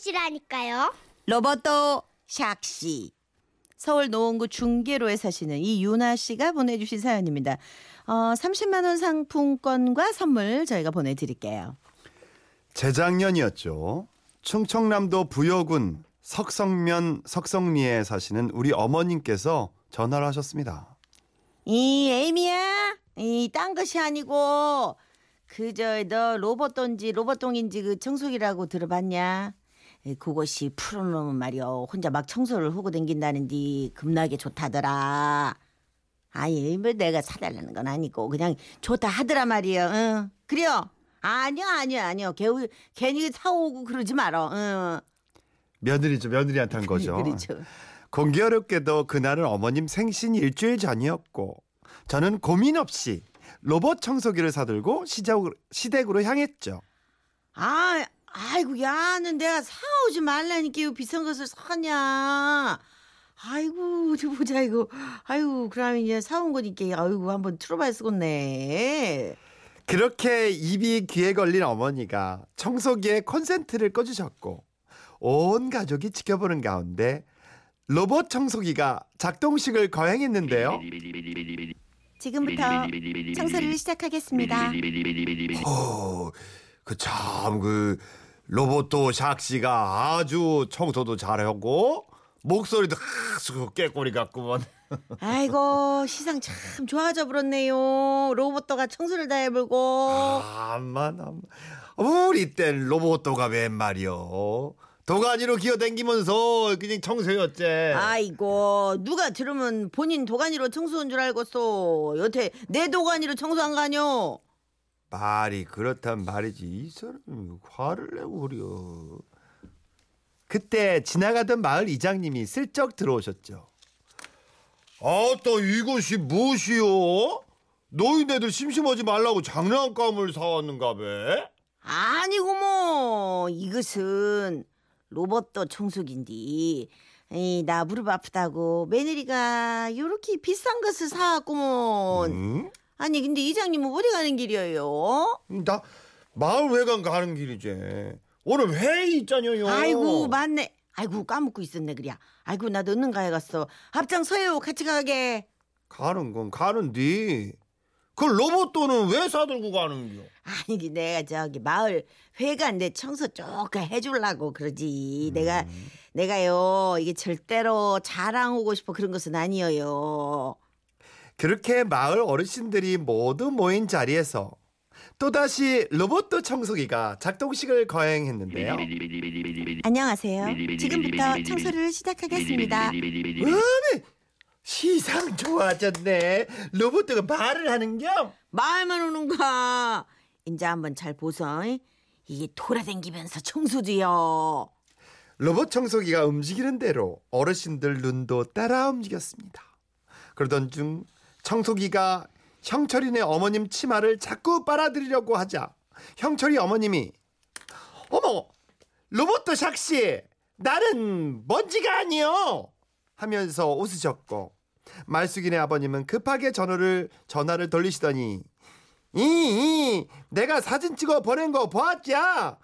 샥시라니까요. 로버토 샥 씨. 서울 노원구 중계로에 사시는 이윤아 씨가 보내주신 사연입니다. 어, 30만 원 상품권과 선물 저희가 보내드릴게요. 재작년이었죠. 충청남도 부여군 석성면 석성리에 사시는 우리 어머님께서 전화를 하셨습니다. 이 에이미야, 이 딴 것이 아니고 그저 너 로봇돈지 로봇똥인지 그 청소기라고 들어봤냐? 에, 그것이 놈은 말이여 혼자 막 청소를 하고 댕긴다는디 겁나게 좋다더라. 아예 뭐 내가 사달라는 건 아니고 그냥 좋다 하더라 말이여. 응. 그래요? 아니요 아니요 아니요. 개, 괜히 사오고 그러지 말어. 응. 며느리죠, 며느리한테 한 거죠. 그렇죠. 공교롭게도 그날은 어머님 생신 일주일 전이었고 저는 고민 없이 로봇 청소기를 사들고 시작으로, 시댁으로 향했죠. 아, 아이고, 야는 내가 사오지 말라니까 비싼 것을 사냐. 아이고, 저 보자, 이거. 아이고, 그러면 이제 사온 거니까, 아이고, 한번 틀어봐야 쓰겠네. 그렇게 입이 귀에 걸린 어머니가 청소기에 콘센트를 꺼주셨고 온 가족이 지켜보는 가운데 로봇 청소기가 작동식을 거행했는데요. 지금부터 청소를 시작하겠습니다. 어, 그 참 그 로봇도 샥씨가 아주 청소도 잘하고 목소리도 하수 깨꼬리 같구먼. 아이고, 시상 참 좋아져 버렸네요. 로봇도가 청소를 다 해불고. 아만 아만 우리 땐 로봇도가 웬 말이여. 도가니로 기어댕기면서 그냥 청소였지. 아이고 누가 들으면 본인 도가니로 청소한 줄 알겠어 여태 내 도가니로 청소한 거 아뇨 말이 그렇단 말이지 이 사람이 화를 내고 그려. 그때 지나가던 마을 이장님이 슬쩍 들어오셨죠. 아따 이것이 무엇이오? 너희네들 심심하지 말라고 장난감을 사왔는가 배? 아니고 뭐 이것은 로봇도 청소기인디 에이, 나 무릎 아프다고 며느리가 요렇게 비싼 것을 사왔구먼 응? 아니 근데 이장님 은 어디 가는 길이에요? 나 마을 회관 가는 길이지. 오늘 회의 있잖여요. 아이고 맞네 아이고 까먹고 있었네 그래 아이고 나도 늦는 가야 갔어 앞장서요 같이 가게 가는 건 가는디. 그 로봇도는 왜 사들고 가는겨? 아니 내가 저기 마을 회관 내 청소 조금 해주려고 그러지 내가 내가요 이게 절대로 자랑하고 싶어 그런 것은 아니에요 그렇게 마을 어르신들이 모두 모인 자리에서 또다시 로봇도 청소기가 작동식을 거행했는데요. 안녕하세요 지금부터 청소를 시작하겠습니다 어메, 시상 좋아졌네. 로봇도가 말을 하는겨? 말만 오는가 이제 한번 잘 보소 이게 돌아다니면서 청소지요 로봇 청소기가 움직이는 대로 어르신들 눈도 따라 움직였습니다. 그러던 중 청소기가 형철이네 어머님 치마를 자꾸 빨아들이려고 하자. 형철이 어머님이 어머 로봇도 샥씨 나는 먼지가 아니요. 하면서 웃으셨고 말숙이네 아버님은 급하게 전화를 전화를 돌리시더니 이, 이 내가 사진 찍어 보낸 거 보았자?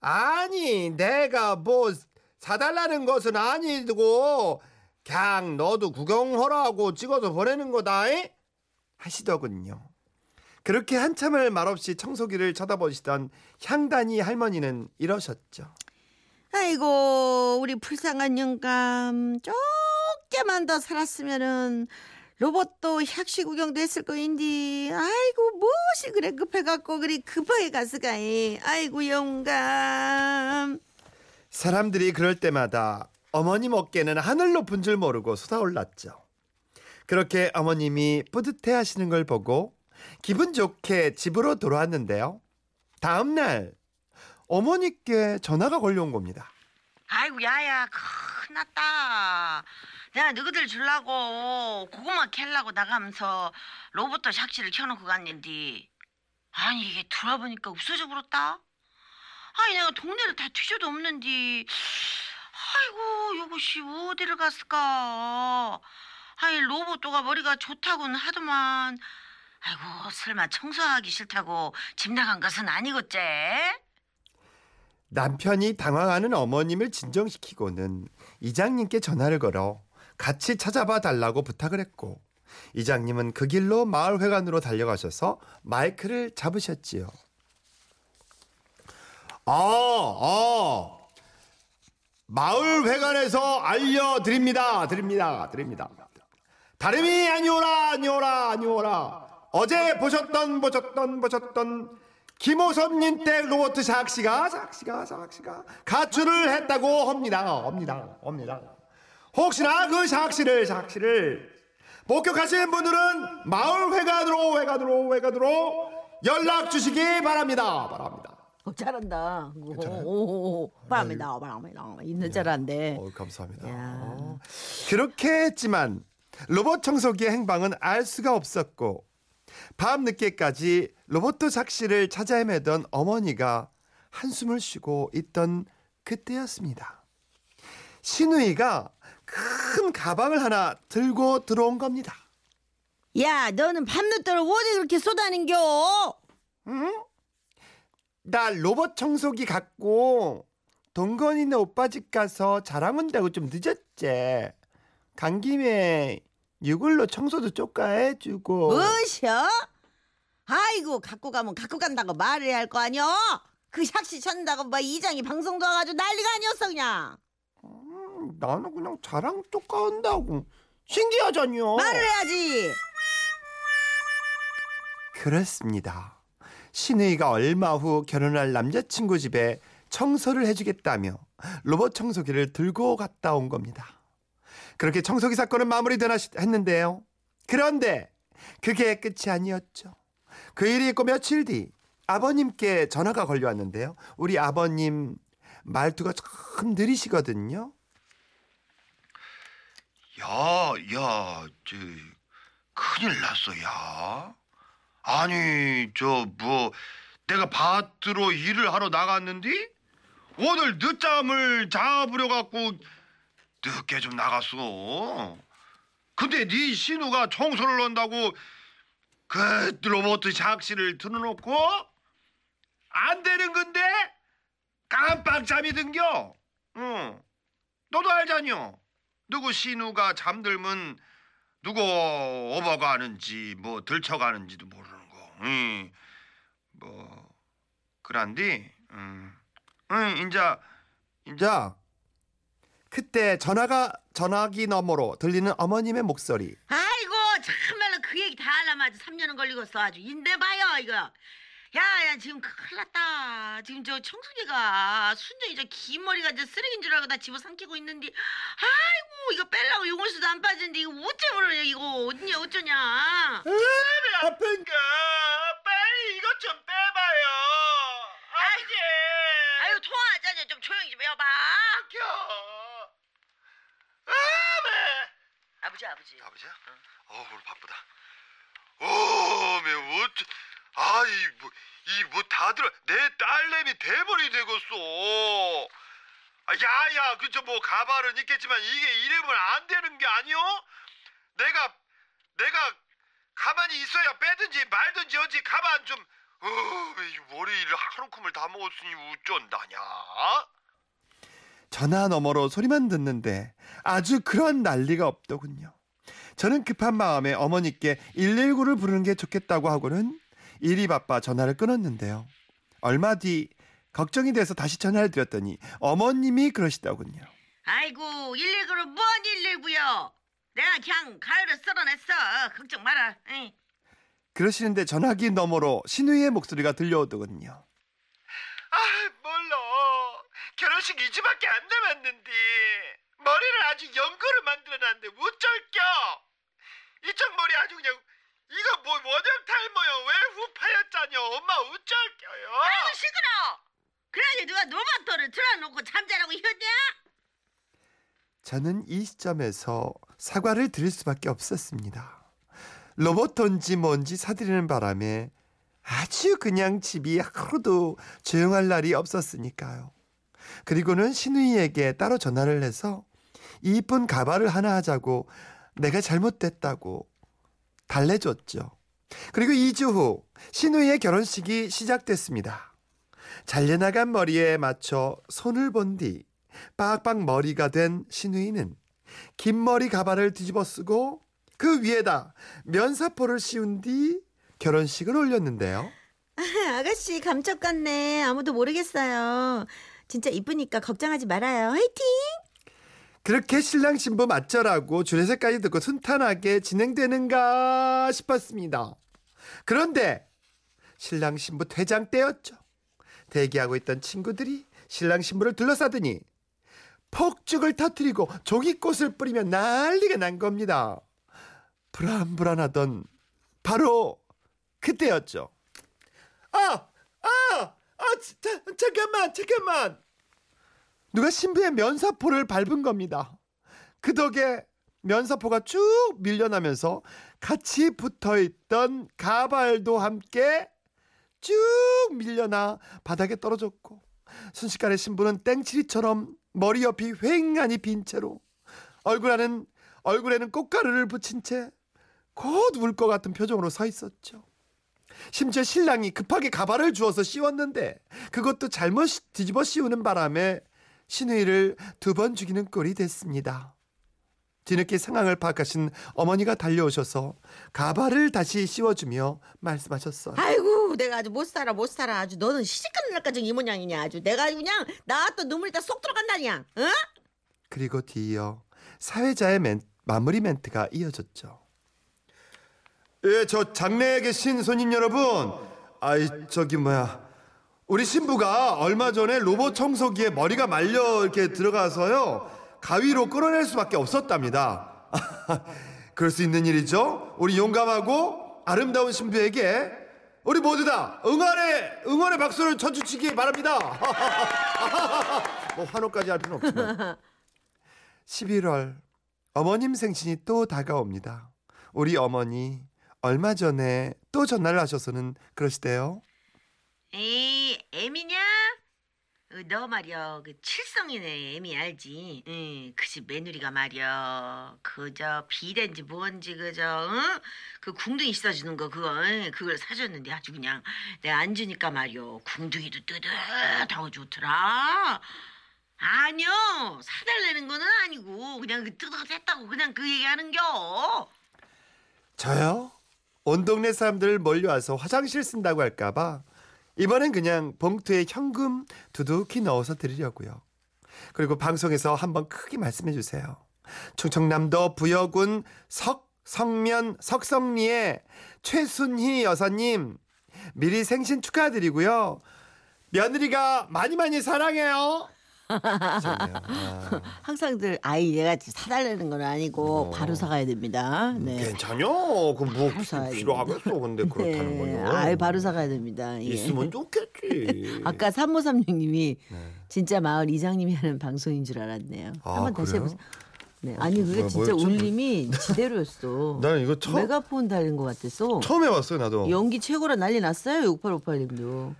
아니 내가 뭐 사달라는 것은 아니고 그냥 너도 구경하라고 찍어서 보내는 거다 이? 하시더군요. 그렇게 한참을 말없이 청소기를 쳐다보시던 향단이 할머니는 이러셨죠. 아이고 우리 불쌍한 영감 조금만 더 살았으면은 로봇도 혁시 구경도 했을 거인디 아이고 무엇이 그래 급해갖고 그리 급하게 갔을까이 아이고 영감 사람들이 그럴 때마다 어머님 어깨는 하늘 높은 줄 모르고 솟아올랐죠. 그렇게 어머님이 뿌듯해 하시는 걸 보고 기분 좋게 집으로 돌아왔는데요. 다음 날 어머니께 전화가 걸려온 겁니다. 아이고 야야 큰일 났다 내가 너희들 주려고 고구마 캘라고 나가면서 로봇도 샥시를 켜놓고 갔는데 아니 이게 들어보니까 없어져 버렸다 아니 내가 동네를 다 뒤져도 없는데 아이고 이것이 어디를 갔을까 아니 로봇도가 머리가 좋다고는 하더만 아이고 설마 청소하기 싫다고 집 나간 것은 아니겠지? 남편이 당황하는 어머님을 진정시키고는 이장님께 전화를 걸어 같이 찾아봐 달라고 부탁을 했고 이장님은 그 길로 마을회관으로 달려가셔서 마이크를 잡으셨지요. 아, 아, 마을회관에서 알려드립니다. 드립니다. 드립니다. 다름이 아니오라, 아니오라, 아니오라. 어제 보셨던, 보셨던, 보셨던 김호섭님 댁 로버트 삭씨가, 삭씨가, 삭씨가 가출을 했다고 합니다. 합니다. 합니다. 혹시나 그 삭씨를, 삭씨를 목격하신 분들은 마을회관으로, 회관으로, 회관으로 연락 주시기 바랍니다. 바랍니다. 어, 잘한다. 오, 바랍니다, 바랍니다. 있는 잘한데. 어, 감사합니다. 야. 어, 그렇게 했지만 로봇 청소기의 행방은 알 수가 없었고 밤 늦게까지 로봇 작시를 찾아 헤매던 어머니가 한숨을 쉬고 있던 그때였습니다. 신우이가 큰 가방을 하나 들고 들어온 겁니다. 야, 너는 밤늦도록 어디 그렇게 쏘다닌겨? 응? 나 로봇 청소기 갖고 동건이네 오빠 집 가서 자랑 온다고 좀 늦었지. 간 김에 이걸로 청소도 쪼까 해주고. 뭐셔? 아이고, 갖고 가면 갖고 간다고 말을 해야 할 거 아니여? 그 샥시 찾는다고 뭐 이장이 방송도 와가지고 난리가 아니었어 그냥 음, 나는 그냥 자랑 쪼까 한다고. 신기하잖요. 말을 해야지 그렇습니다. 신우이가 얼마 후 결혼할 남자친구 집에 청소를 해주겠다며 로봇 청소기를 들고 갔다 온 겁니다. 그렇게 청소기 사건은 마무리되나 시- 했는데요. 그런데 그게 끝이 아니었죠. 그 일이 있고 며칠 뒤 아버님께 전화가 걸려왔는데요. 우리 아버님 말투가 참 느리시거든요. 야, 야, 저 큰일 났어, 야. 아니, 저 뭐 내가 밭으로 일을 하러 나갔는데 오늘 늦잠을 잡으려 갖고 늦게 좀 나갔어. 근데 네 신우가 청소를 한다고 그 로봇 작시를 틀어놓고 안 되는 건데 깜빡 잠이 든겨. 응. 너도 알잖여. 누구 신우가 잠들면 누구 업어가는지 뭐 들쳐가는지도 모르 는 거. 응. 뭐 그란디. 응. 응, 인자 자, 그때 전화가 전화기 너머로 들리는 어머님의 목소리. 아이고 참말로 그 얘기 다 하려면 아주 3년은 걸리겠어 아주 인내봐요 이거 야 야 지금 큰일 났다 지금 저 청소기가 순전히 저 긴 머리가 저 쓰레기인 줄 알고 나 집어 삼키고 있는데 아이고 이거 빼려고 용을수도 안 빠지는데 이거 어째 그러냐 이거 어쩌냐 어쩌냐 아픈 빨리 이것 좀 빼봐요. 아버지. 아유 통화하자냐 좀 조용히 좀 해봐 켜. 아메. 아버지 아버지 아버지야? 어 오늘 바쁘다. 어메 어쩌 아이 뭐 이 뭐 다들 내 딸내미 대본이 되겠어. 아, 야야 그저 뭐 가발은 있겠지만 이게 이러면 안 되는 게 아니오? 내가 내가 가만히 있어야 빼든지 말든지 어지 가만 좀 어, 이 머리를 한 움큼을 다 먹었으니 어쩐다냐? 전화 너머로 소리만 듣는데 아주 그런 난리가 없더군요. 저는 급한 마음에 어머니께 119를 부르는 게 좋겠다고 하고는 일이 바빠 전화를 끊었는데요. 얼마 뒤 걱정이 돼서 다시 전화를 드렸더니 어머님이 그러시더군요. 아이고 119는 뭔 119요 내가 그냥 가을을 썰어냈어 걱정 마라 응. 그러시는데 전화기 너머로 신우이의 목소리가 들려오더군요. 아 몰라 결혼식 2주밖에 안 남았는데 머리를 아주 연거로 만들어놨는데 어쩔 겨 이쪽 머리 아주 그냥 이거 뭐 원형 탈모요? 왜 후파였자냐 엄마 어쩔겨요? 아이고 시끄러! 그래야지 누가 노마토를 틀어놓고 잠자라고 이러냐? 저는 이 시점에서 사과를 드릴 수밖에 없었습니다. 로봇인지 뭔지 사드리는 바람에 아주 그냥 집이 하루도 조용할 날이 없었으니까요. 그리고는 신우이에게 따로 전화를 해서 이쁜 가발을 하나 하자고 내가 잘못됐다고 달래줬죠. 그리고 2주 후 신우이의 결혼식이 시작됐습니다. 잘려나간 머리에 맞춰 손을 본 뒤 빡빡 머리가 된 신우이는 긴 머리 가발을 뒤집어 쓰고 그 위에다 면사포를 씌운 뒤 결혼식을 올렸는데요. 아가씨 감쪽 같네. 아무도 모르겠어요. 진짜 이쁘니까 걱정하지 말아요. 화이팅! 그렇게 신랑 신부 맞절하고 주례새까지 듣고 순탄하게 진행되는가 싶었습니다. 그런데 신랑 신부 퇴장 때였죠. 대기하고 있던 친구들이 신랑 신부를 둘러싸더니 폭죽을 터뜨리고 종이꽃을 뿌리며 난리가 난 겁니다. 불안불안하던 바로 그때였죠. 아, 아, 아, 자, 잠깐만, 잠깐만. 누가 신부의 면사포를 밟은 겁니다. 그 덕에 면사포가 쭉 밀려나면서 같이 붙어 있던 가발도 함께 쭉 밀려나 바닥에 떨어졌고 순식간에 신부는 땡치리처럼 머리 옆이 휑하니 빈 채로 얼굴 안은 얼굴에는 꽃가루를 붙인 채 곧 울 것 같은 표정으로 서 있었죠. 심지어 신랑이 급하게 가발을 주워서 씌웠는데 그것도 잘못 시- 뒤집어 씌우는 바람에 신우이를 두 번 죽이는 꼴이 됐습니다. 뒤늦게 상황을 파악하신 어머니가 달려오셔서 가발을 다시 씌워주며 말씀하셨어요. 아이고 내가 아주 못 살아 못 살아 아주 너는 시집가는 날까지 이 모양이냐 아주 내가 그냥 나왔던 눈물이 다 쏙 들어간다냐 응? 그리고 뒤이어 사회자의 멘- 마무리 멘트가 이어졌죠. 예, 저 장내에 계신 손님 여러분, 아이 저기 뭐야, 우리 신부가 얼마 전에 로봇 청소기에 머리가 말려 이렇게 들어가서요 가위로 끌어낼 수밖에 없었답니다. 그럴 수 있는 일이죠. 우리 용감하고 아름다운 신부에게 우리 모두 다 응원의 응원의 박수를 쳐주시기 바랍니다. 뭐 환호까지 할 필요는 없지만. 11월 어머님 생신이 또 다가옵니다. 우리 어머니 얼마 전에 또 전화를 하셔서는 그러시대요. 에이 애미냐? 어, 너 말이야 그 칠성이네 애미 알지? 응, 그집 며느리가 말이야 그저 비덴지 뭔지 그저 응? 그 궁둥이 씻어주는 거 그거 응? 그걸 사줬는데 아주 그냥 내가 안 주니까 말이야 궁둥이도 뜨뜻하고 좋더라 아니요 사달라는 거는 아니고 그냥 그 뜨뜻했다고 그냥 그 얘기하는겨 저요? 온 동네 사람들 몰려와서 화장실 쓴다고 할까봐 이번엔 그냥 봉투에 현금 두둑히 넣어서 드리려고요. 그리고 방송에서 한번 크게 말씀해 주세요. 충청남도 부여군 석 성면 석성리의 최순희 여사님 미리 생신 축하드리고요. 며느리가 많이 많이 사랑해요. 아. 항상 들 아이 얘가 사달라는 건 아니고 어. 바로 사가야 됩니다 네. 괜찮요. 그뭐 필요하겠어. 근데 그렇다는 네, 거요. 아이 바로 사가야 됩니다. 예. 있으면 좋겠지. 아까 3536님이 네. 진짜 마을 이장님이 하는 방송인 줄 알았네요. 아, 한번 다시 그래요? 해보세요. 네, 아니 그게 진짜 뭐였죠? 울림이 지대로였어. 나는 이거 처음 메가폰 달린 것 같았어. 처음 해봤어요. 나도. 연기 최고라 난리 났어요. 6858님도.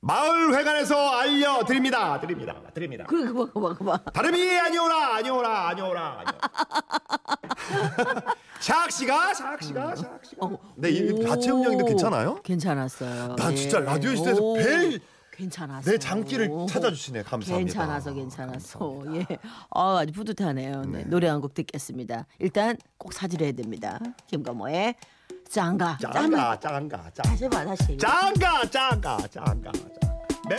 마을 회관에서 알려드립니다. 드립니다. 드립니다. 그래 그봐 그봐 그봐. 다름이 아니오라 아니오라 아니오라. 샥씨가 샥씨가 샥씨가. 어, 네, 이 오. 자체 음량도 괜찮아요? 괜찮았어요. 난 네. 진짜 라디오 시대에서 오, 괜찮았어. 내 장기를 찾아주시네. 감사합니다. 괜찮아서 괜찮았어. 감사합니다. 예. 아, 아주 뿌듯하네요. 네. 네. 노래 한 곡 듣겠습니다. 일단 꼭 사드려야 됩니다. 김건모의 짱가. 짱가 짱가 짱. 다시 해봐 다시. 짱가 짱가 짱가 짱가. 네?